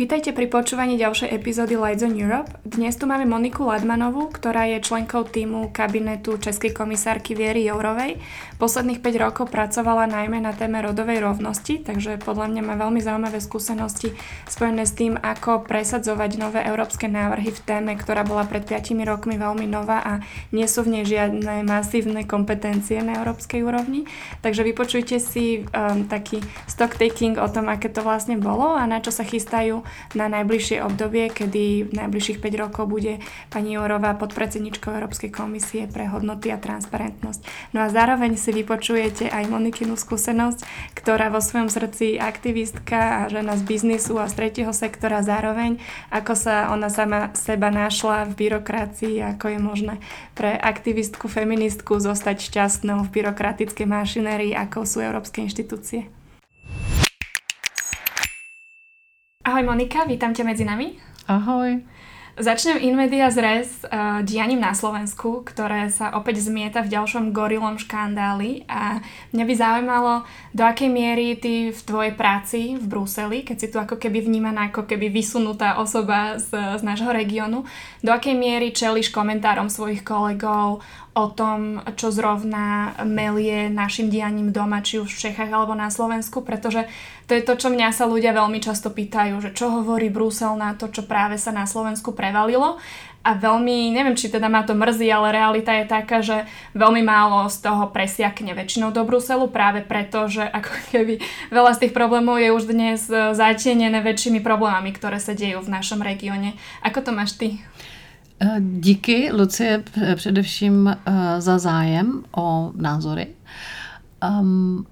Vítajte pri počúvaní ďalšej epizódy Lights on Europe. Dnes tu máme Moniku Ladmanovú, ktorá je členkou týmu kabinetu Českej komisárky Viery Jourovej. Posledných 5 rokov pracovala najmä na téme rodovej rovnosti, takže podľa mňa má veľmi zaujímavé skúsenosti spojené s tým, ako presadzovať nové európske návrhy v téme, ktorá bola pred 5 rokmi veľmi nová a nie sú v nej žiadne masívne kompetencie na európskej úrovni. Takže vypočujte si um, taký stock taking o tom, aké to vlastne bolo a na čo sa chystajú na najbližšie obdobie, kedy v najbližších 5 rokov bude pani Jourová podpredsedničkou Európskej komisie pre hodnoty a transparentnosť. No a zároveň si vypočujete aj Monikinu skúsenosť, ktorá vo svojom srdci aktivistka a žena z biznisu a z tretieho sektora zároveň, ako sa ona sama seba našla v byrokracii, ako je možné pre aktivistku, feministku zostať šťastnou v byrokratickej mašinérii, ako sú európske inštitúcie. Ahoj Monika, vítam ťa medzi nami. Ahoj. Začnem in media res uh, dianím na Slovensku, ktoré sa opäť zmieta v ďalšom gorilom škandáli a mňa by zaujímalo, do akej miery ty v tvojej práci v Bruseli, keď si tu ako keby vnímaná ako keby vysunutá osoba z, z nášho regiónu, do akej miery čeliš komentárom svojich kolegov o tom, čo zrovna melie našim dianím doma, či už v Čechách alebo na Slovensku, pretože to je to, čo mňa sa ľudia veľmi často pýtajú, že čo hovorí Brusel na to, čo práve sa na Slovensku prevalilo a veľmi, neviem, či teda ma to mrzí, ale realita je taká, že veľmi málo z toho presiakne väčšinou do Bruselu práve preto, že ako keby veľa z tých problémov je už dnes zatienené väčšími problémami, ktoré sa dejú v našom regióne. Ako to máš ty? Eh, díky, Lucie, především eh, za zájem o názory. Um,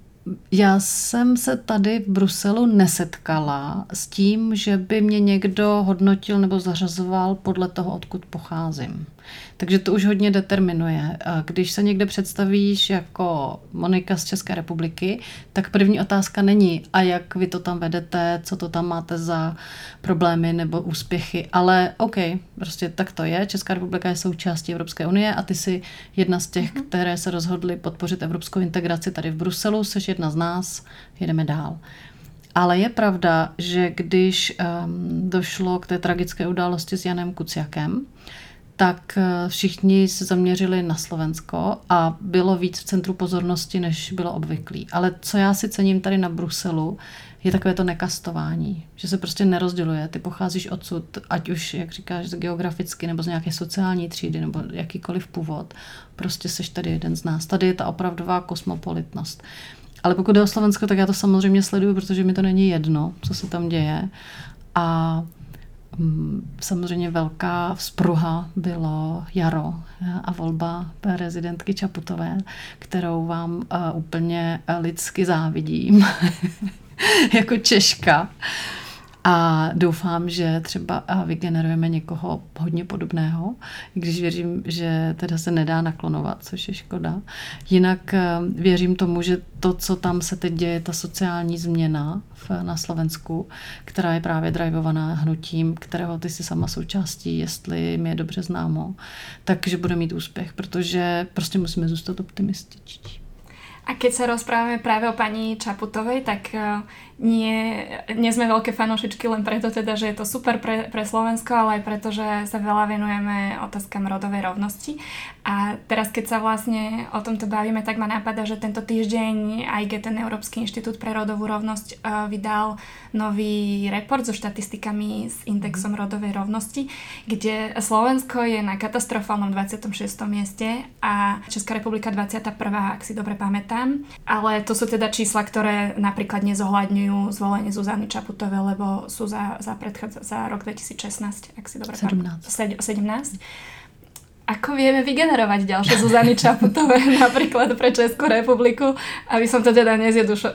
já jsem se tady v Bruselu nesetkala s tím, že by mě někdo hodnotil nebo zařazoval podle toho, odkud pocházím. Takže to už hodně determinuje. Když se někde představíš jako Monika z České republiky, tak první otázka není, a jak vy to tam vedete, co to tam máte za problémy nebo úspěchy, ale OK, prostě tak to je. Česká republika je součástí Evropské unie a ty jsi jedna z těch, mm-hmm. které se rozhodly podpořit evropskou integraci tady v Bruselu, jsi jedna z nás, jedeme dál. Ale je pravda, že když um, došlo k té tragické události s Janem Kuciakem, tak eh, všichni se zaměřili na Slovensko a bylo víc v centru pozornosti, než bylo obvyklý. Ale co já si cením tady na Bruselu, je takové to nekastování, že se prostě nerozděluje. Ty pocházíš odsud, ať už, jak říkáš, geograficky, nebo z nějaké sociální třídy, nebo jakýkoliv původ. Prostě seš tady jeden z nás. Tady je ta opravdová kosmopolitnost. Ale pokud jde o Slovensko, tak já to samozřejmě sleduju, protože mi to není jedno, co se tam děje. A samozřejmě velká vzpruha bylo jaro a volba prezidentky Čaputové, kterou vám eh, úplně lidsky závidím jako Češka. A doufám, že třeba vygenerujeme někoho hodně podobného, když věřím, že teda se nedá naklonovat, což je škoda. Jinak eh, věřím tomu, že to, co tam se teď děje, ta sociální změna v, na Slovensku, která je právě drivovaná hnutím, kterého ty jsi sama součástí, jestli mi je dobře známo, takže bude mít úspěch, protože prostě musíme zůstat optimističtí. A keď sa rozprávame práve o pani Čaputovej, tak eh, nie, nie sme veľké fanošičky len preto teda, že je to super pre, pre Slovensko, ale aj preto, že sa veľa venujeme otázkam rodovej rovnosti. A teraz, keď sa vlastne o tomto bavíme, tak ma napadá, že tento týždeň aj ten Európsky inštitút pre rodovú rovnosť uh, vydal nový report so štatistikami s indexom mhm. rodovej rovnosti, kde Slovensko je na katastrofálnom 26. mieste a Česká republika 21. ak si dobre pamätám. Ale to sú teda čísla, ktoré napríklad nezohľadňujú umožňujú zvolenie Zuzany Čaputovej, lebo sú za, za, predchádza, za rok 2016, ak si dobre 17. 17. Ako vieme vygenerovať ďalšie Zuzany Čaputové napríklad pre Českú republiku, aby som to teda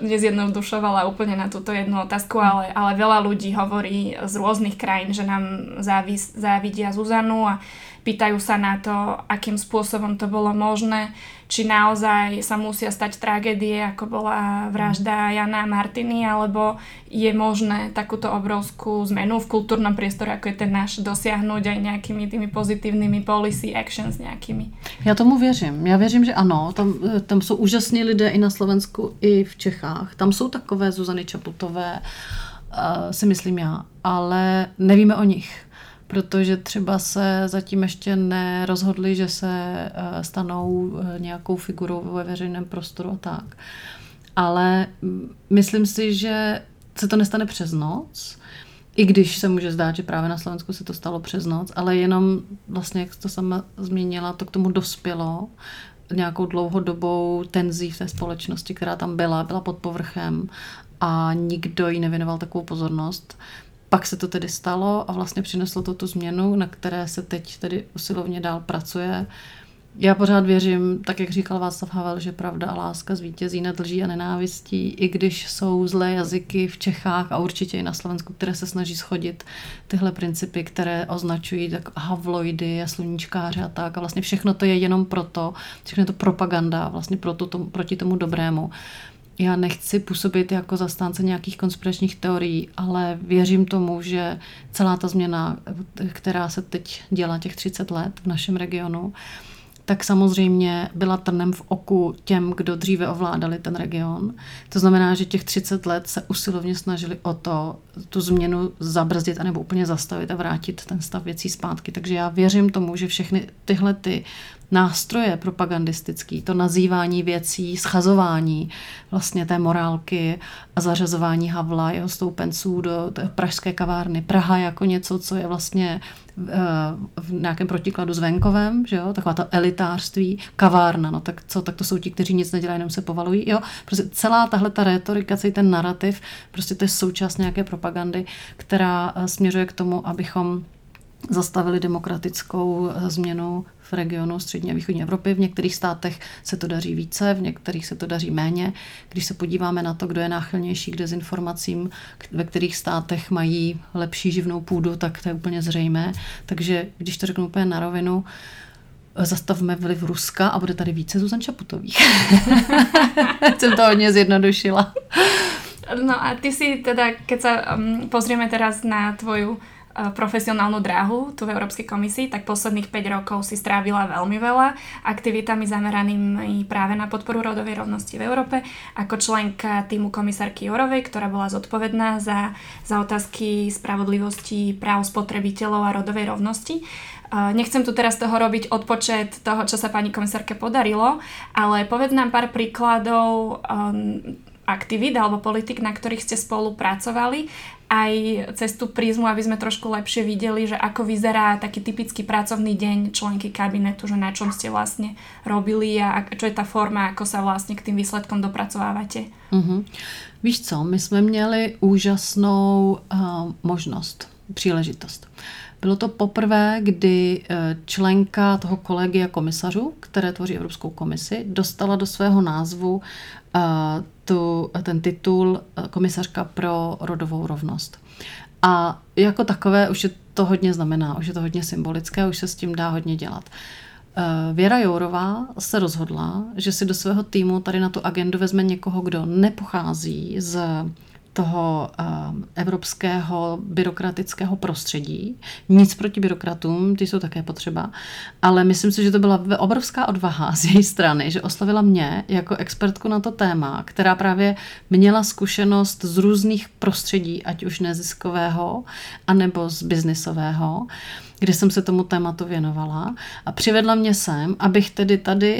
nezjednodušovala úplne na túto jednu otázku, ale, ale veľa ľudí hovorí z rôznych krajín, že nám závis, závidia Zuzanu a pýtajú sa na to, akým spôsobom to bolo možné, či naozaj sa musia stať tragédie, ako bola vražda Jana a Martiny, alebo je možné takúto obrovskú zmenu v kultúrnom priestore, ako je ten náš, dosiahnuť aj nejakými tými pozitívnymi policy actions nejakými. Já tomu věřím. Já věřím, že ano. Tam, tam jsou úžasní lidé i na Slovensku, i v Čechách. Tam jsou takové Zuzany Čaputové, si myslím já, ale nevíme o nich protože třeba se zatím ještě nerozhodli, že se eh, stanou eh, nějakou figurou ve veřejném prostoru a tak. Ale myslím si, že se to nestane přes noc, i když se může zdát, že právě na Slovensku se to stalo přes noc, ale jenom vlastně, jak to sama zmínila, to k tomu dospělo nějakou dlouhodobou tenzí v té společnosti, která tam byla, byla pod povrchem a nikdo jí nevěnoval takovou pozornost. Pak se to tedy stalo a vlastně přineslo to tu změnu, na které se teď tedy usilovně dál pracuje. Já pořád věřím, tak jak říkal Václav Havel, že pravda a láska zvítězí nad lží a nenávistí, i když jsou zlé jazyky v Čechách a určitě i na Slovensku, které se snaží schodit tyhle principy, které označují tak havloidy a sluníčkáře a tak. A vlastně všechno to je jenom proto, všechno je to propaganda vlastně proto, tomu, proti tomu dobrému. Já nechci působit jako zastánce nějakých konspiračních teorií, ale věřím tomu, že celá ta změna, která se teď dělá těch 30 let v našem regionu, tak samozřejmě byla trnem v oku těm, kdo dříve ovládali ten region. To znamená, že těch 30 let se usilovně snažili o to, tu změnu zabrzdit anebo úplně zastavit a vrátit ten stav věcí zpátky. Takže já věřím tomu, že všechny tyhle ty nástroje propagandistický, to nazývání věcí, schazování vlastně té morálky a zařazování Havla, jeho stoupenců do pražské kavárny. Praha jako něco, co je vlastně eh, v nějakém protikladu s venkovem, že jo? taková ta elitářství, kavárna, no tak co, tak to jsou ti, kteří nic nedělají, jenom se povalují, jo? Prostě celá tahle ta retorika, celý ten narrativ, prostě to je součást nějaké propagandy, která eh, směřuje k tomu, abychom zastavili demokratickou eh, změnu v regionu střední a východní Evropy. V některých státech se to daří více, v některých se to daří méně. Když se podíváme na to, kdo je náchylnější k dezinformacím, ve kterých státech mají lepší živnou půdu, tak to je úplně zřejmé. Takže když to řeknu úplně na rovinu, eh, zastavme vliv Ruska a bude tady více Zuzan Čaputových. Jsem to hodně zjednodušila. No a ty si teda, keď sa um, pozrieme teraz na tvoju profesionálnu dráhu tu v Európskej komisii, tak posledných 5 rokov si strávila veľmi veľa aktivitami zameranými práve na podporu rodovej rovnosti v Európe ako členka týmu komisárky Jorovej, ktorá bola zodpovedná za, za otázky spravodlivosti práv spotrebiteľov a rodovej rovnosti. Eh, nechcem tu teraz toho robiť odpočet toho, čo sa pani komisárke podarilo, ale povedz nám pár príkladov um, aktivít alebo politik, na ktorých ste spolupracovali aj cez tú prízmu, aby sme trošku lepšie videli, že ako vyzerá taký typický pracovný deň členky kabinetu, že na čom ste vlastne robili a čo je ta forma, ako sa vlastne k tým výsledkom dopracovávate. Mm-hmm. Víš co, my jsme měli úžasnou uh, možnost, příležitost. Bylo to poprvé, kdy eh, členka toho kolegia komisařů, které tvoří Evropskou komisi, dostala do svého názvu uh, tu, ten titul eh, komisařka pro rodovou rovnost. A jako takové už je to hodně znamená, už je to hodně symbolické, už se s tím dá hodně dělat. Eh, Věra Jourová se rozhodla, že si do svého týmu tady na tu agendu vezme někoho, kdo nepochází z toho um, evropského byrokratického prostředí. Nic proti byrokratům, ty jsou také potřeba, ale myslím si, že to byla obrovská odvaha z její strany, že oslovila mě jako expertku na to téma, která právě měla zkušenost z různých prostředí, ať už neziskového, anebo z biznisového kde jsem se tomu tématu věnovala a přivedla mě sem, abych tedy tady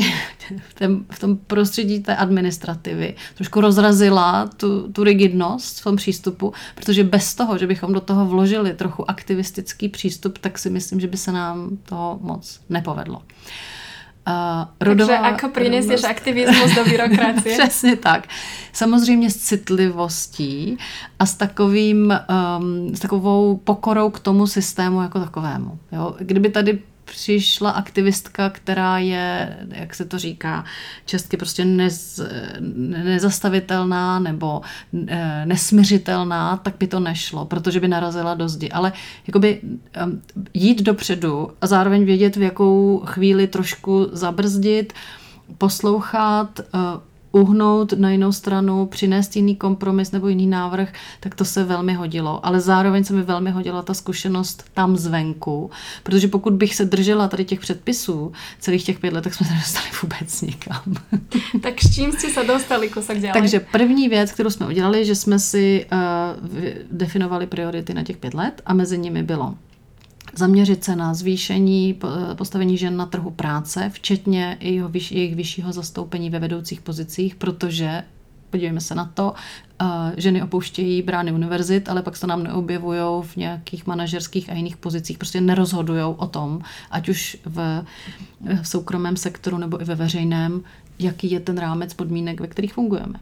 v tom prostředí té administrativy trošku rozrazila tu, tu rigidnost v tom přístupu, protože bez toho, že bychom do toho vložili trochu aktivistický přístup, tak si myslím, že by se nám toho moc nepovedlo. Uh, rodová Takže ako prinesieš aktivismus do byrokracie? Přesně tak. Samozřejmě s citlivostí a s, takovým, um, s takovou pokorou k tomu systému jako takovému. Jo? Kdyby tady přišla aktivistka, která je, jak se to říká, česky prostě nez, nezastavitelná nebo e, nesměřitelná, tak by to nešlo, protože by narazila do zdi. Ale jakoby jít dopředu a zároveň vědět, v jakou chvíli trošku zabrzdit, poslouchat, e, uhnout na jinou stranu, přinést jiný kompromis nebo jiný návrh, tak to se velmi hodilo. Ale zároveň se mi velmi hodila ta zkušenost tam zvenku, protože pokud bych se držela tady těch předpisů celých těch pět let, tak jsme se nedostali vůbec nikam. tak s čím jste se dostali kousek dělali? Takže první věc, kterou jsme udělali, že jsme si uh, definovali priority na těch pět let a mezi nimi bylo zaměřit se na zvýšení postavení žen na trhu práce, včetně jejich vyššího zastoupení ve vedoucích pozicích, protože podívejme se na to, ženy opouštějí brány univerzit, ale pak se nám neobjevují v nějakých manažerských a jiných pozicích, prostě nerozhodují o tom, ať už v, v soukromém sektoru nebo i ve veřejném, jaký je ten rámec podmínek, ve kterých fungujeme.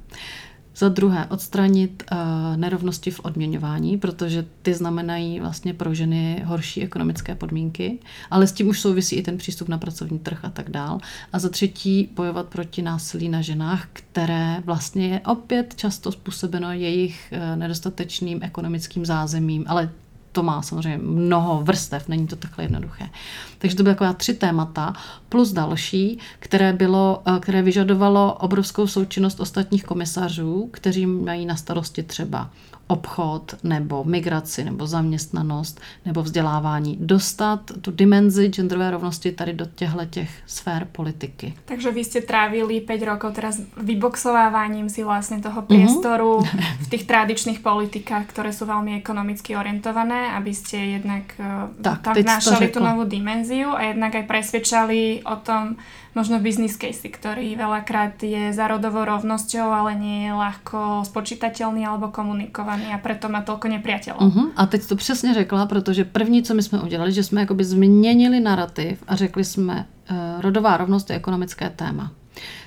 Za druhé, odstranit uh, nerovnosti v odměňování, protože ty znamenají vlastně pro ženy horší ekonomické podmínky, ale s tím už souvisí i ten přístup na pracovní trh a tak dál. A za třetí, bojovat proti násilí na ženách, které vlastně je opět často způsobeno jejich uh, nedostatečným ekonomickým zázemím, ale to má samozřejmě mnoho vrstev, není to takhle jednoduché. Takže to byly taková tři témata, plus další, které, bylo, eh, které vyžadovalo obrovskou součinnost ostatních komisařů, kteří mají na starosti třeba obchod nebo migraci nebo zaměstnanost nebo vzdělávání. Dostat tu dimenzi genderové rovnosti tady do těchto těch sfér politiky. Takže vy jste trávili 5 rokov teraz vyboxováváním si vlastně toho priestoru mm-hmm. v těch tradičných politikách, které jsou velmi ekonomicky orientované, aby ste jednak eh, tak, tam vnášali tu novú dimenziu a jednak aj presvedčali o tom, možno business case, ktorý veľakrát je za rodovou rovnosťou, ale nie je ľahko spočítateľný alebo komunikovaný a preto má toľko nepriateľov. Uh-huh. A teď to přesně řekla, protože první, co my jsme udělali, že jsme jakoby změnili narrativ a řekli jsme, uh, rodová rovnost je ekonomické téma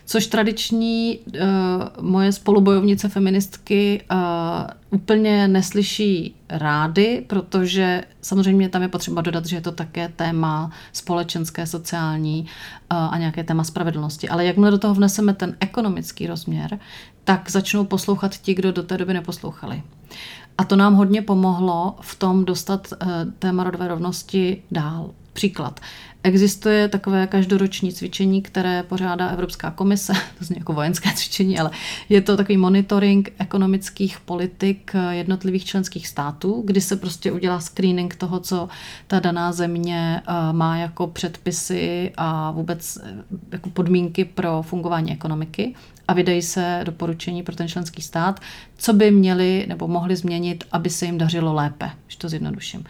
což tradiční uh, moje spolubojovnice feministky uh, úplně neslyší rády, protože samozřejmě tam je potřeba dodat, že je to také téma společenské, sociální uh, a nějaké téma spravedlnosti. Ale jakmile do toho vneseme ten ekonomický rozměr, tak začnou poslouchat ti, kdo do té doby neposlouchali. A to nám hodně pomohlo v tom dostat uh, téma rodové rovnosti dál. Příklad. Existuje takové každoroční cvičení, které pořádá Evropská komise, to zní jako vojenské cvičení, ale je to takový monitoring ekonomických politik jednotlivých členských států, kdy se prostě udělá screening toho, co ta daná země eh, má jako předpisy a vůbec eh, jako podmínky pro fungování ekonomiky a vydají se doporučení pro ten členský stát, co by měli nebo mohli změnit, aby se jim dařilo lépe, když to zjednoduším.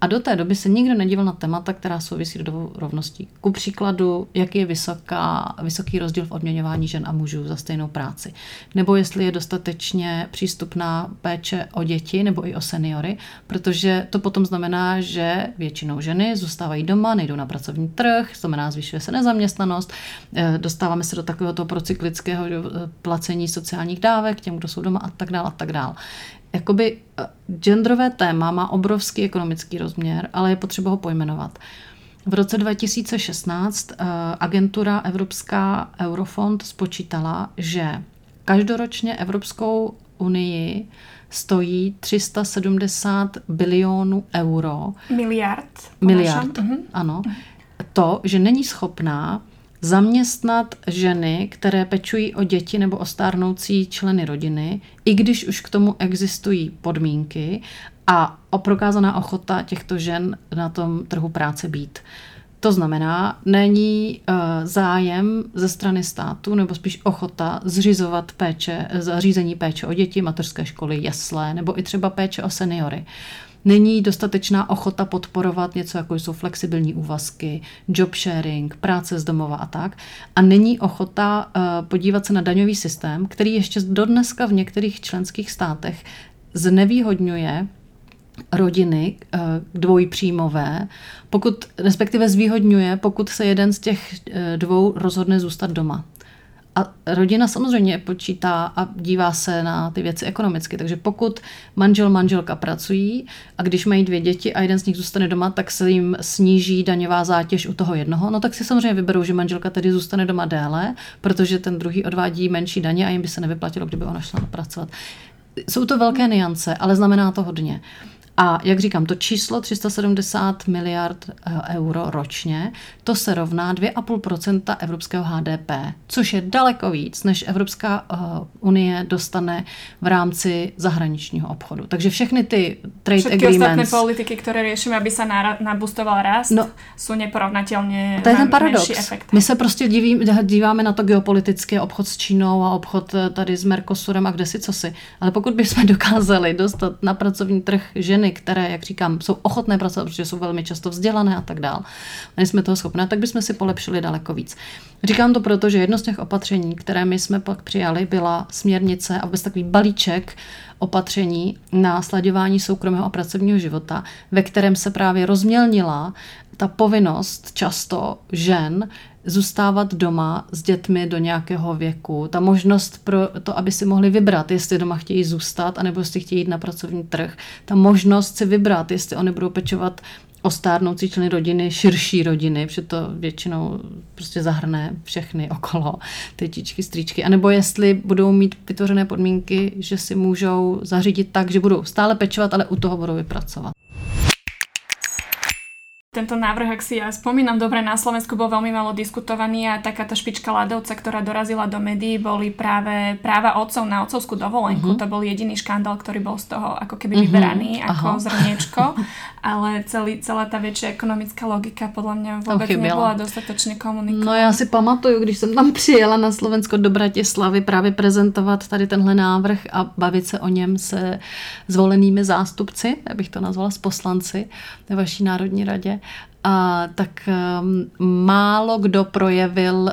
A do té doby se nikdo nedíval na témata, která souvisí rodovou rovností. Ku příkladu, jaký je vysoká, vysoký rozdíl v odměňování žen a mužů za stejnou práci. Nebo jestli je dostatečně přístupná péče o děti nebo i o seniory, protože to potom znamená, že většinou ženy zůstávají doma, nejdou na pracovní trh, znamená zvyšuje se nezaměstnanost, eh, dostáváme se do takového toho procyklického eh, placení sociálních dávek těm, kdo jsou doma a tak dále a tak dále jakoby eh, genderové téma má obrovský ekonomický rozměr, ale je potřeba ho pojmenovat. V roce 2016 eh, agentura Evropská Eurofond spočítala, že každoročně Evropskou unii stojí 370 bilionů euro. Miliard. Miliard, uh-huh. ano. To, že není schopná zaměstnat ženy, které pečují o děti nebo o stárnoucí členy rodiny, i když už k tomu existují podmínky a prokázaná ochota těchto žen na tom trhu práce být. To znamená, není uh, zájem ze strany státu, nebo spíš ochota zřizovat péče, zařízení péče o děti, mateřské školy, jesle, nebo i třeba péče o seniory. Není dostatečná ochota podporovat něco, jako jsou flexibilní úvazky, job sharing, práce z domova a tak. A není ochota uh, podívat se na daňový systém, který ještě dodneska v některých členských státech znevýhodňuje rodiny eh, dvojpříjmové, pokud, respektive zvýhodňuje, pokud se jeden z těch eh, dvou rozhodne zůstat doma. A rodina samozřejmě počítá a dívá se na ty věci ekonomicky. Takže pokud manžel, manželka pracují a když mají dvě děti a jeden z nich zůstane doma, tak se jim sníží daňová zátěž u toho jednoho. No tak si samozřejmě vyberou, že manželka tedy zůstane doma déle, protože ten druhý odvádí menší daně a jim by se nevyplatilo, kdyby ona šla pracovat. Jsou to velké niance, ale znamená to hodně. A jak říkám, to číslo 370 miliard eh, euro ročně, to se rovná 2,5% evropského HDP, což je daleko víc, než Evropská eh, unie dostane v rámci zahraničního obchodu. Takže všechny ty trade Všetky agreements... ostatné politiky, které řešíme, aby se nabustoval rast, no, jsou neporovnatelně To je ten paradox. My se prostě diví, díváme na to geopoliticky, obchod s Čínou a obchod eh, tady s Mercosurem a kde si co si. Ale pokud bychom dokázali dostat na pracovní trh ženy, které, jak říkám, jsou ochotné pracovat, protože jsou velmi často vzdělané a tak dále, a jsme toho schopné, tak bychom si polepšili daleko víc. Říkám to proto, že jedno z těch opatření, které my jsme pak přijali, byla směrnice a vůbec takový balíček opatření na sladěvání soukromého a pracovního života, ve kterém se právě rozmělnila ta povinnost často žen zůstávat doma s dětmi do nějakého věku. Ta možnost pro to, aby si mohli vybrat, jestli doma chtějí zůstat, anebo jestli chtějí jít na pracovní trh. Ta možnost si vybrat, jestli oni budou pečovat o stárnoucí členy rodiny, širší rodiny, protože to většinou prostě zahrne všechny okolo, tetičky, strýčky, anebo jestli budou mít vytvořené podmínky, že si můžou zařídit tak, že budou stále pečovat, ale u toho budou vypracovat. Tento návrh, ak si ja spomínam dobre, na Slovensku bol veľmi malo diskutovaný a taká tá špička ľadovca, ktorá dorazila do médií, boli práve práva otcov na otcovskú dovolenku. Uh-huh. To bol jediný škandál, ktorý bol z toho ako keby uh-huh. vyberaný ako Aha. zrniečko, ale celý, celá ta větší ekonomická logika podle mě vůbec nebyla dostatečně komunikovaná. No já si pamatuju, když jsem tam přijela na Slovensko do Bratislavy právě prezentovat tady tenhle návrh a bavit se o něm se zvolenými zástupci, abych to nazvala s poslanci ve vaší Národní radě, tak um, málo kdo projevil uh,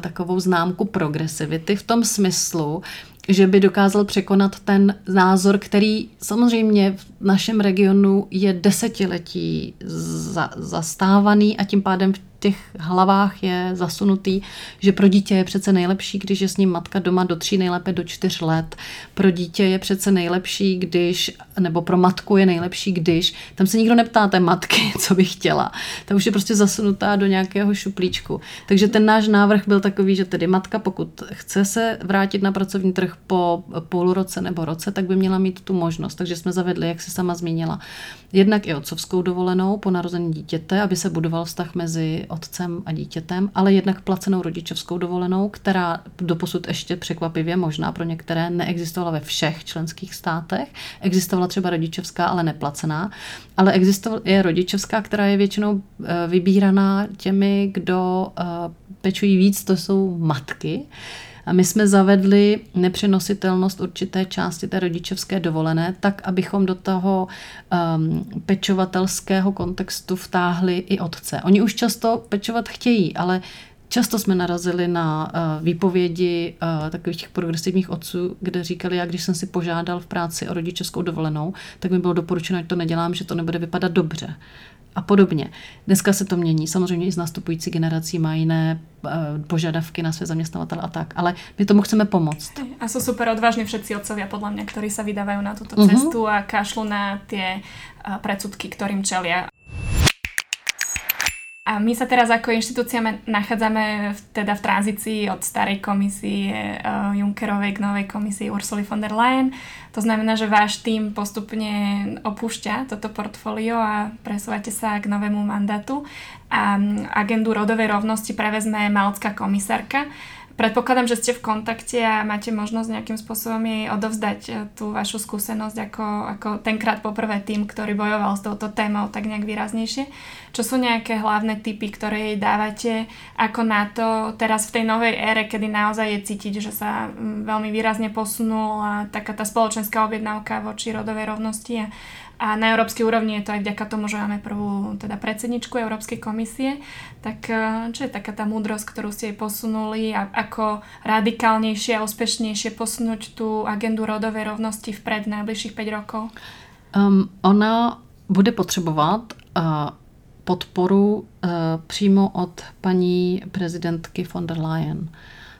takovou známku progresivity v tom smyslu, že by dokázal překonat ten názor, který samozřejmě v našem regionu je desetiletí za, zastávaný a tím pádem v těch hlavách je zasunutý, že pro dítě je přece nejlepší, když je s ním matka doma do tří, nejlépe do čtyř let. Pro dítě je přece nejlepší, když, nebo pro matku je nejlepší, když. Tam se nikdo neptá té matky, co by chtěla. Ta už je prostě zasunutá do nějakého šuplíčku. Takže ten náš návrh byl takový, že tedy matka, pokud chce se vrátit na pracovní trh po půl roce nebo roce, tak by měla mít tu možnost. Takže jsme zavedli, jak se sama zmínila, jednak i otcovskou dovolenou po narození dítěte, aby se budoval vztah mezi otcem a dítětem, ale jednak placenou rodičovskou dovolenou, která doposud ještě překvapivě možná pro některé neexistovala ve všech členských státech. Existovala třeba rodičovská, ale neplacená, ale existovala je rodičovská, která je většinou eh, vybíraná těmi, kdo eh, pečují víc, to jsou matky. A my jsme zavedli nepřenositelnost určité části té rodičovské dovolené, tak, abychom do toho um, pečovatelského kontextu vtáhli i otce. Oni už často pečovat chtějí, ale Často jsme narazili na uh, výpovědi uh, takových těch progresivních otců, kde říkali, já když jsem si požádal v práci o rodičovskou dovolenou, tak mi bylo doporučeno, že to nedělám, že to nebude vypadat dobře a podobně. Dneska se to mění. Samozřejmě i z nastupující generací má jiné uh, požadavky na své zaměstnavatele a tak, ale my tomu chceme pomoct. A jsou super odvážní všetci otcovia, podle mě, kteří se vydávají na tuto uh-huh. cestu a kašlu na ty uh, predsudky, kterým čelia. A my sa teraz ako inštitúcia nachádzame v, teda v tranzícii od starej komisie uh, Junckerovej k novej komisii Ursula von der Leyen. To znamená, že váš tým postupne opúšťa toto portfólio a presúvate sa k novému mandátu. A agendu rodovej rovnosti prevezme malcká komisárka. Predpokladám, že ste v kontakte a máte možnosť nejakým spôsobom jej odovzdať eh, tú vašu skúsenosť ako, ako tenkrát poprvé tým, ktorý bojoval s touto témou tak nejak výraznejšie. Čo sú nejaké hlavné typy, ktoré jej dávate ako na to teraz v tej novej ére, kedy naozaj je cítiť, že sa mm, veľmi výrazne posunula taká tá spoločenská objednávka voči rodovej rovnosti a a na európskej úrovni je to aj vďaka tomu, že máme prvú teda predsedničku Európskej komisie. Tak eh, čo je taká tá múdrosť, ktorú ste jej posunuli a ako radikálnejšie a úspešnejšie posunúť tú agendu rodovej rovnosti vpred najbližších 5 rokov? Um, ona bude potřebovat uh, podporu uh, přímo od paní prezidentky von der Leyen.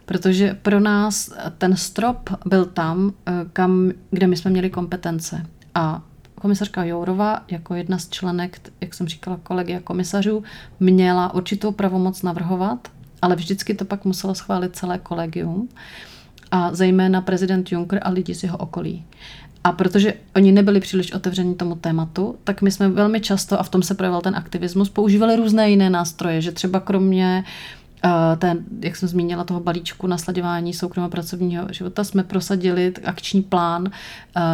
Protože pro nás ten strop byl tam, kam, kde my jsme měli kompetence. A komisařka Jourova jako jedna z členek, jak jsem říkala, kolegy a komisařů, měla určitou pravomoc navrhovat, ale vždycky to pak muselo schválit celé kolegium a zejména prezident Juncker a lidi z jeho okolí. A protože oni nebyli příliš otevření tomu tématu, tak my jsme velmi často, a v tom se projevil ten aktivismus, používali různé jiné nástroje, že třeba kromě ten, jak jsem zmínila, toho balíčku na sledování soukromého pracovního života, jsme prosadili akční plán,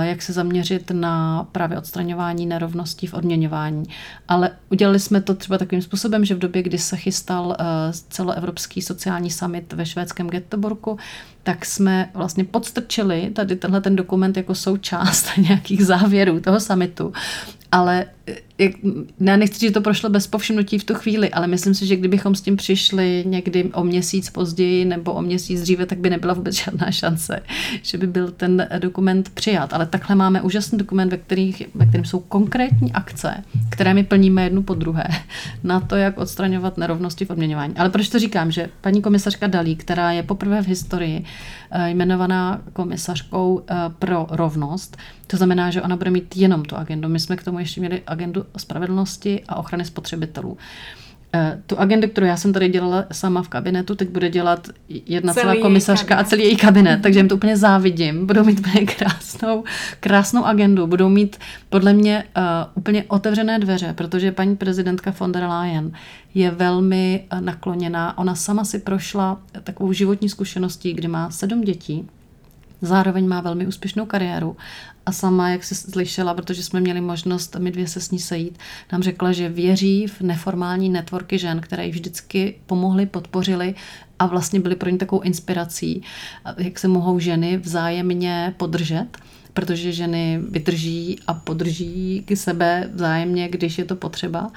jak se zaměřit na právě odstraňování nerovností v odměňování. Ale udělali jsme to třeba takovým způsobem, že v době, kdy se chystal celoevropský sociální summit ve švédském Göteborgu, tak jsme vlastně podstrčili tady tenhle ten dokument jako součást nějakých závěrů toho summitu ale eh, jak, já nechci, že to prošlo bez povšimnutí v tu chvíli, ale myslím si, že kdybychom s tím přišli někdy o měsíc později nebo o měsíc dříve, tak by nebyla vůbec žádná šance, že by byl ten dokument přijat. Ale takhle máme úžasný dokument, ve, kterých, ve kterém jsou konkrétní akce, které my plníme jednu po druhé na to, jak odstraňovat nerovnosti v odměňování. Ale proč to říkám, že paní komisařka Dalí, která je poprvé v historii eh, jmenovaná komisařkou eh, pro rovnost, to znamená, že ona bude mít jenom tu agendu. My jsme k tomu ještě měli agendu spravedlnosti a ochrany spotřebitelů. Eh, tu agendu, kterou já jsem tady dělala sama v kabinetu, teď bude dělat jedna celá komisařka a celý její kabinet, takže jim to úplně závidím. Budou mít úplně krásnou, krásnou agendu, budou mít podle mě uh, úplně otevřené dveře, protože paní prezidentka von der Leyen je velmi uh, nakloněná. Ona sama si prošla takovou životní zkušeností, kdy má sedm dětí, zároveň má velmi úspěšnou kariéru a sama, jak se slyšela, protože jsme měli možnost my dvě se s ní sejít, nám řekla, že věří v neformální networky žen, které jí vždycky pomohly, podpořily a vlastně byly pro ní takovou inspirací, jak se mohou ženy vzájemně podržet protože ženy vydrží a podrží k sebe vzájemně, když je to potřeba.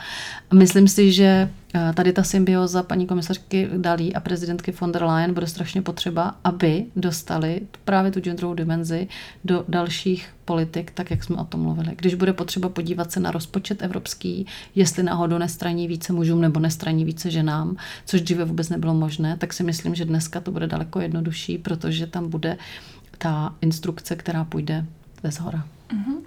Myslím si, že eh, tady ta symbioza paní komisařky Dalí a prezidentky von der Leyen bude strašně potřeba, aby dostali právě tu genderovou dimenzi do dalších politik, tak jak jsme o tom mluvili. Když bude potřeba podívat se na rozpočet evropský, jestli náhodou nestraní více mužům nebo nestraní více ženám, což dříve vůbec nebylo možné, tak si myslím, že dneska to bude daleko jednodušší, protože tam bude ta instrukce, která půjde ze zhora. Uh-huh.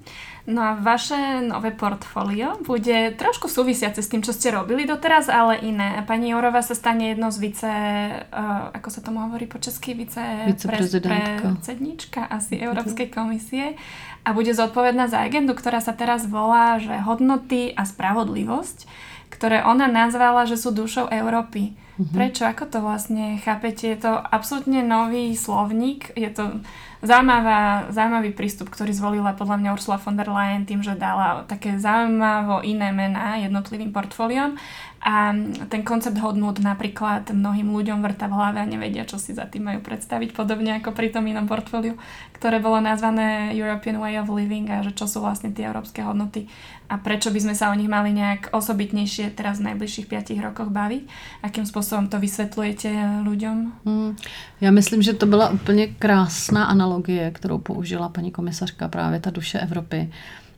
No a vaše nové portfólio bude trošku súvisiace s tým, čo ste robili doteraz, ale iné. Pani Jorová sa stane jednou z vice, uh, ako sa tomu hovorí po česky, vice predsednička asi Európskej komisie a bude zodpovedná za agendu, ktorá sa teraz volá, že hodnoty a spravodlivosť, ktoré ona nazvala, že sú dušou Európy. Uh-huh. Prečo? Ako to vlastne chápete? Je to absolútne nový slovník, je to zaujímavá, zaujímavý prístup, ktorý zvolila podľa mňa Ursula von der Leyen tým, že dala také zaujímavo iné mená jednotlivým portfóliom a ten koncept hodnot napríklad mnohým ľuďom vrta v hlave a nevedia, čo si za tým majú predstaviť, podobne ako pri tom inom portfóliu, ktoré bolo nazvané European Way of Living a že čo sú vlastne tie európske hodnoty a prečo by sme sa o nich mali nejak osobitnejšie teraz v najbližších 5 rokoch baviť. Akým spôsobom to vysvetľujete ľuďom? Hmm. Já myslím, že to byla úplně krásná analogie, kterou použila paní komisařka, právě ta duše Evropy.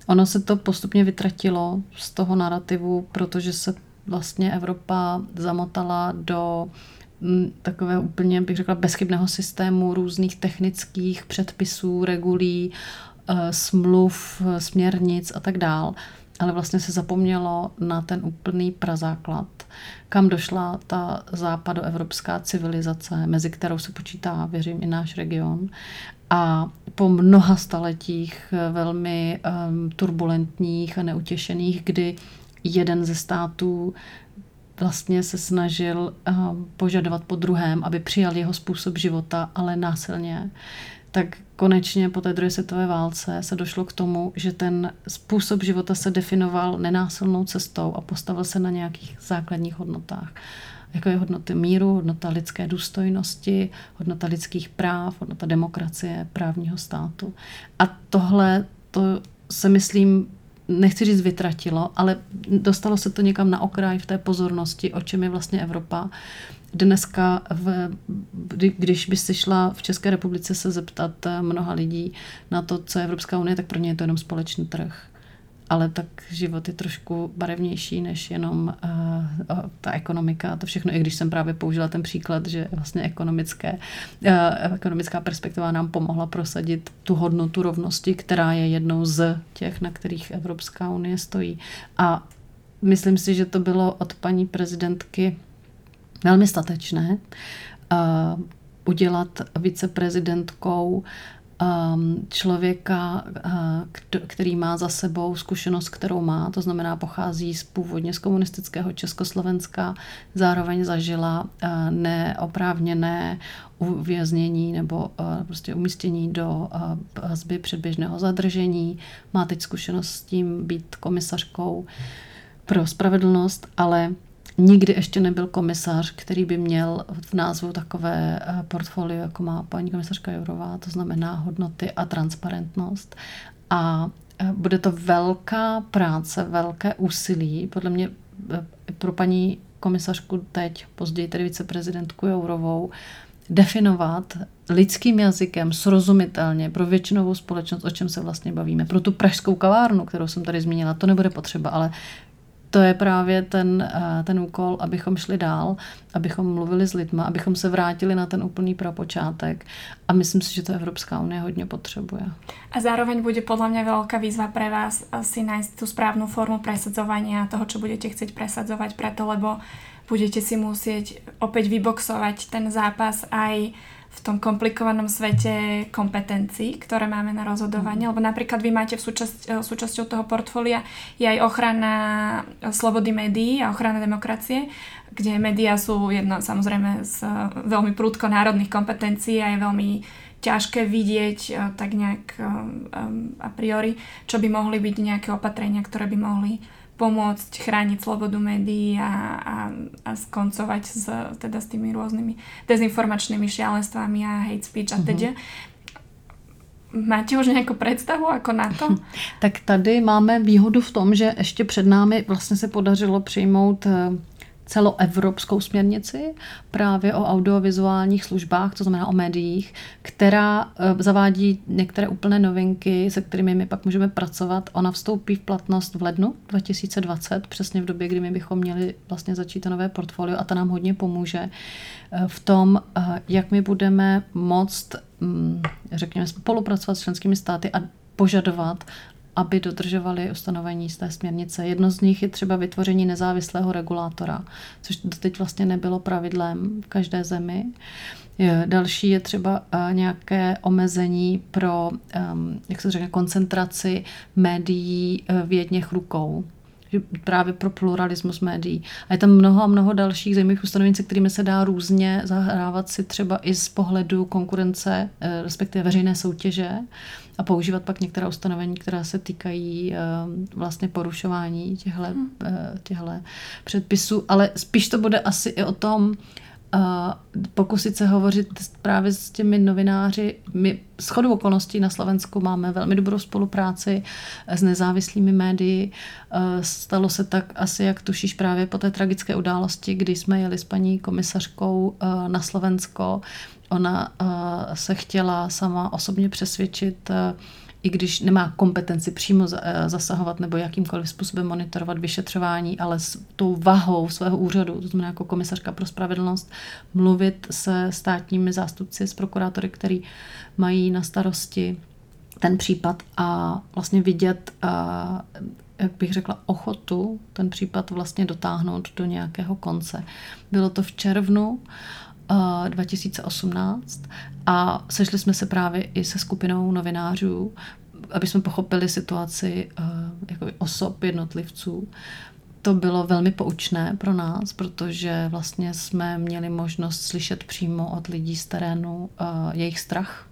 Ono se to postupně vytratilo z toho narrativu, protože se vlastně Evropa zamotala do mm, takové úplně, bych řekla, bezchybného systému různých technických předpisů, regulí, eh, smluv, směrnic a tak dál. Ale vlastně se zapomnělo na ten úplný prazáklad, kam došla ta západoevropská civilizace, mezi kterou se počítá, věřím, i náš region. A po mnoha staletích eh, velmi um, turbulentních a neutěšených, kdy jeden ze států vlastně se snažil uh, požadovat po druhém, aby přijal jeho způsob života, ale násilně, tak konečně po té druhé světové válce se došlo k tomu, že ten způsob života se definoval nenásilnou cestou a postavil se na nějakých základních hodnotách jako je hodnoty míru, hodnota lidské důstojnosti, hodnota lidských práv, hodnota demokracie, právního státu. A tohle to se myslím nechci říct vytratilo, ale dostalo se to někam na okraj v té pozornosti, o čem je vlastně Evropa. Dneska, v, když by si šla v České republice se zeptat mnoha lidí na to, co je Evropská unie, tak pro ně je to jenom společný trh ale tak život je trošku barevnější než jenom uh, ta ekonomika to všechno, i když jsem právě použila ten příklad, že vlastně ekonomické, uh, ekonomická perspektiva nám pomohla prosadit tu hodnotu rovnosti, která je jednou z těch, na kterých Evropská unie stojí. A myslím si, že to bylo od paní prezidentky velmi statečné uh, udělat viceprezidentkou um, člověka, uh, který má za sebou zkušenost, kterou má, to znamená pochází z původně z komunistického Československa, zároveň zažila uh, neoprávněné uvěznění nebo uh, prostě umístění do vazby předběžného zadržení, má teď zkušenost s tím být komisařkou pro spravedlnost, ale Nikdy ještě nebyl komisař, který by měl v názvu takové eh, portfolio, jako má paní komisařka Jourová, to znamená hodnoty a transparentnost. A eh, bude to velká práce, velké úsilí, podle mě eh, pro paní komisařku teď, později tedy viceprezidentku Jourovou, definovat lidským jazykem srozumitelně pro většinovou společnost, o čem se vlastně bavíme. Pro tu pražskou kavárnu, kterou jsem tady zmínila, to nebude potřeba, ale to je právě ten, eh, ten úkol, abychom šli dál, abychom mluvili s lidmi, abychom se vrátili na ten úplný prapočátek. A myslím si, že to Evropská unie hodně potřebuje. A zároveň bude podle mě velká výzva pro vás si najít tu správnou formu presadzování toho, co budete chcet presadzovat, preto, lebo budete si musieť opäť vyboxovať ten zápas aj v tom komplikovanom svete kompetencií, ktoré máme na rozhodovanie. Mhm. Lebo napríklad vy máte v súčasť, e, súčasťou toho portfólia je aj ochrana slobody médií a ochrana demokracie, kde médiá sú jedno samozrejme z veľmi prúdko národných kompetencií a je veľmi ťažké vidieť e, tak nejak e, a priori, čo by mohli byť nejaké opatrenia, ktoré by mohli pomôcť chrániť slobodu médií a, a, a skoncovať s, teda s tými rôznymi dezinformačnými šialenstvami a hate speech a teda. Mm-hmm. Máte už nějakou představu jako na to? Tak tady máme výhodu v tom, že ještě před námi vlastně se podařilo přijmout eh, celoevropskou směrnici právě o audiovizuálních službách, to znamená o médiích, která eh, zavádí některé úplné novinky, se kterými my pak můžeme pracovat. Ona vstoupí v platnost v lednu 2020, přesně v době, kdy my bychom měli vlastně začít nové portfolio a to nám hodně pomůže eh, v tom, eh, jak my budeme moct, mm, řekněme, spolupracovat s členskými státy a požadovat, aby dodržovali ustanovení z té směrnice. Jedno z nich je třeba vytvoření nezávislého regulátora, což doteď vlastně nebylo pravidlem v každé zemi. Další je třeba eh, nějaké omezení pro, ehm, jak se řekne, koncentraci médií eh, v jedněch rukou právě pro pluralismus médií. A je tam mnoho a mnoho dalších zajímavých ustanovení, se kterými se dá různě zahrávat si třeba i z pohledu konkurence, eh, respektive veřejné soutěže a používat pak některá ustanovení, která se týkají eh, vlastně porušování těchto, eh, těchto předpisů. Ale spíš to bude asi i o tom, pokusit se hovořit právě s těmi novináři. My s chodou okolností na Slovensku máme velmi dobrou spolupráci s nezávislými médii. Stalo se tak asi, jak tušíš, právě po té tragické události, kdy jsme jeli s paní komisařkou na Slovensko. Ona se chtěla sama osobně přesvědčit i když nemá kompetenci přímo eh, zasahovat nebo jakýmkoliv způsobem monitorovat vyšetřování, ale s tou vahou svého úřadu, to znamená jako komisařka pro spravedlnost, mluvit se státními zástupci, s prokurátory, který mají na starosti ten případ a vlastně vidět, eh, jak bych řekla, ochotu ten případ vlastně dotáhnout do nějakého konce. Bylo to v červnu 2018 a sešli jsme se právě i se skupinou novinářů, aby jsme pochopili situaci uh, jako osob, jednotlivců. To bylo velmi poučné pro nás, protože vlastně jsme měli možnost slyšet přímo od lidí z terénu uh, jejich strach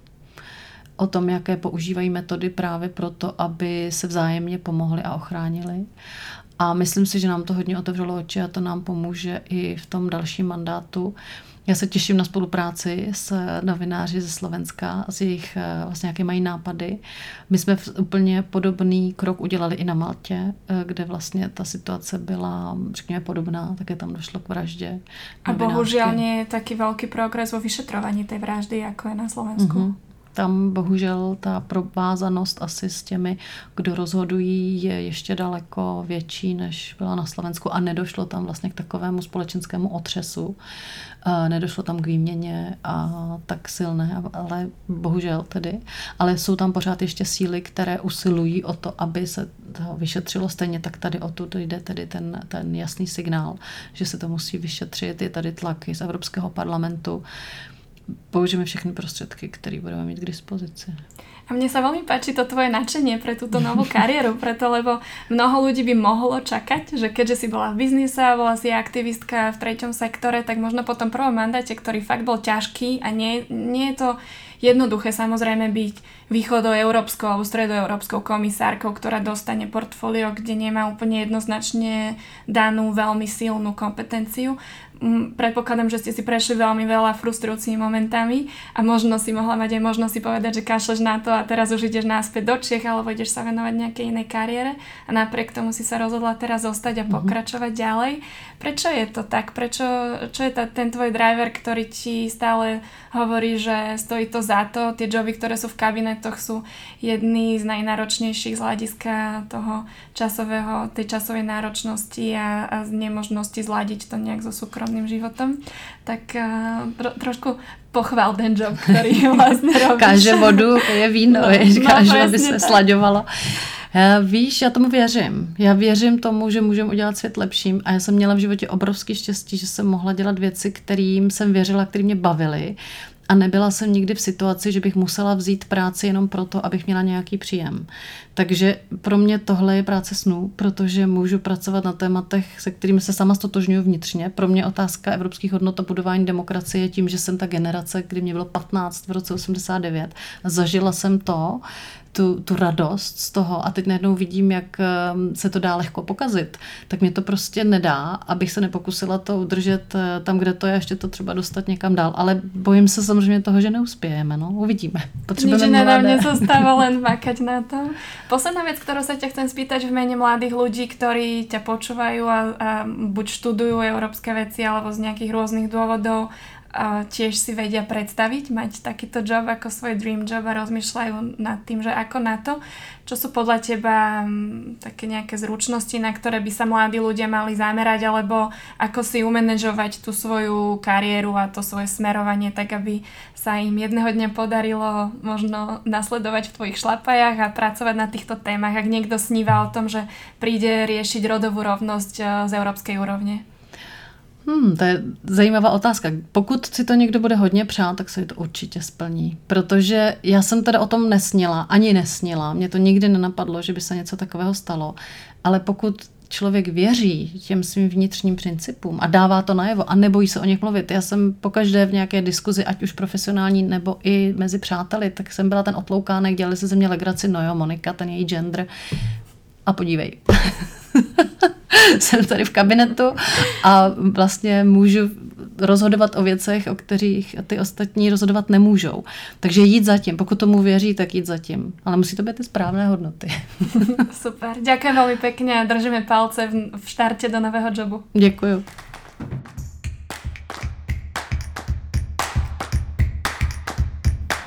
o tom, jaké používají metody právě proto, aby se vzájemně pomohli a ochránili. A myslím si, že nám to hodně otevřelo oči a to nám pomůže i v tom dalším mandátu. Já se těším na spolupráci s novináři ze Slovenska, s jejich eh, vlastně jaké mají nápady. My jsme úplně podobný krok udělali i na Maltě, eh, kde vlastně ta situace byla, řekněme, podobná, také tam došlo k vraždě. A bohužel je taky velký progres o vyšetrování té vraždy, jako je na Slovensku. Mm-hmm tam bohužel ta provázanost asi s těmi, kdo rozhodují, je ještě daleko větší, než byla na Slovensku a nedošlo tam vlastně k takovému společenskému otřesu. Nedošlo tam k výměně a tak silné, ale bohužel tedy. Ale jsou tam pořád ještě síly, které usilují o to, aby se to vyšetřilo stejně, tak tady o to jde tedy ten, ten jasný signál, že se to musí vyšetřit. Je tady tlaky z Evropského parlamentu použijeme všechny prostředky, které budeme mít k dispozici. A mne sa veľmi páči to tvoje nadšenie pre túto novú kariéru, preto lebo mnoho ľudí by mohlo čakať, že keďže si bola v biznise a bola si aktivistka v treťom sektore, tak možno po tom prvom mandáte, ktorý fakt bol ťažký a nie, nie je to jednoduché samozrejme byť východoeurópskou alebo stredoeurópskou komisárkou, ktorá dostane portfólio, kde nemá úplne jednoznačne danú veľmi silnú kompetenciu predpokladám, že ste si prešli veľmi veľa frustrujúcimi momentami a možno si mohla mať aj možnosť si povedať, že kašleš na to a teraz už ideš náspäť do Čiech alebo ideš sa venovať nejakej inej kariére a napriek tomu si sa rozhodla teraz zostať a mhm. pokračovať mm-hmm. ďalej. Prečo je to tak? Prečo, čo je ta, ten tvoj driver, ktorý ti stále hovorí, že stojí to za to? Tie joby, ktoré sú v kabinetoch sú jedný z najnáročnejších z hľadiska toho časového, tej časovej náročnosti a, a z nemožnosti zladiť to nejak so súkromným životom, tak uh, tro, trošku pochvál ten job, který vlastně robíš. Káže vodu, je víno, no, je, káže, no, aby se tak. slaďovalo. Já, víš, já tomu věřím. Já věřím tomu, že můžeme udělat svět lepším a já jsem měla v životě obrovský štěstí, že jsem mohla dělat věci, kterým jsem věřila, které mě bavily a nebyla jsem nikdy v situaci, že bych musela vzít práci jenom proto, abych měla nějaký příjem. Takže pro mě tohle je práce snů, protože můžu pracovat na tématech, se kterými se sama stotožňuji vnitřně. Pro mě otázka evropských hodnot a budování demokracie tím, že jsem ta generace, kdy mě bylo 15 v roce 89 a zažila jsem to, tu, tu radost z toho a teď najednou vidím, jak ehm, se to dá lehko pokazit, tak mě to prostě nedá, abych se nepokusila to udržet eh, tam, kde to je, ještě to třeba dostat někam dál. Ale bojím se samozřejmě toho, že neuspějeme. No, uvidíme. Potřebujeme Nič nedávne zostáva len makať na to. Posledná věc, kterou se tě chcem spýtať v mene mladých ľudí, ktorí ťa počúvajú a, a buď študujú európske veci, alebo z nejakých rôznych dôvodov tiež si vedia predstaviť, mať takýto job ako svoj dream job a rozmýšľajú nad tým, že ako na to. Čo sú podľa teba také nejaké zručnosti, na ktoré by sa mladí ľudia mali zamerať, alebo ako si umanežovať tú svoju kariéru a to svoje smerovanie, tak aby sa im jedného dňa podarilo možno nasledovať v tvojich šlapajach a pracovať na týchto témach, ak niekto sníva o tom, že príde riešiť rodovú rovnosť e, z európskej úrovne. Hmm, to je zajímavá otázka. Pokud si to někdo bude hodně přát, tak se to určitě splní. Protože já jsem teda o tom nesnila, ani nesnila. Mě to nikdy nenapadlo, že by se něco takového stalo. Ale pokud člověk věří těm svým vnitřním principům a dává to najevo a nebojí se o nich mluvit. Já jsem pokaždé v nějaké diskuzi, ať už profesionální nebo i mezi přáteli, tak jsem byla ten otloukánek, dělali se ze mě legraci, no jo, Monika, ten její gender. A podívej. jsem tady v kabinetu a vlastně můžu rozhodovat o věcech, o kterých ty ostatní rozhodovat nemůžou. Takže jít zatím. Pokud tomu věří, tak jít zatím. Ale musí to být ty správné hodnoty. Super. Děkuji velmi pěkně držíme palce v, v štarte do nového jobu. Děkuji.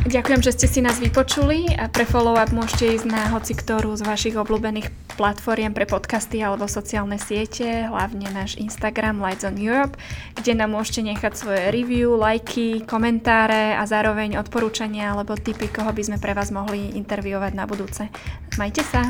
Ďakujem, že ste si nás vypočuli a pre follow-up môžete ísť na hoci ktorú z vašich obľúbených platformiem pre podcasty alebo sociálne siete, hlavne náš Instagram Lights on Europe, kde nám môžete nechať svoje review, lajky, komentáre a zároveň odporúčania alebo tipy, koho by sme pre vás mohli interviovať na budúce. Majte sa!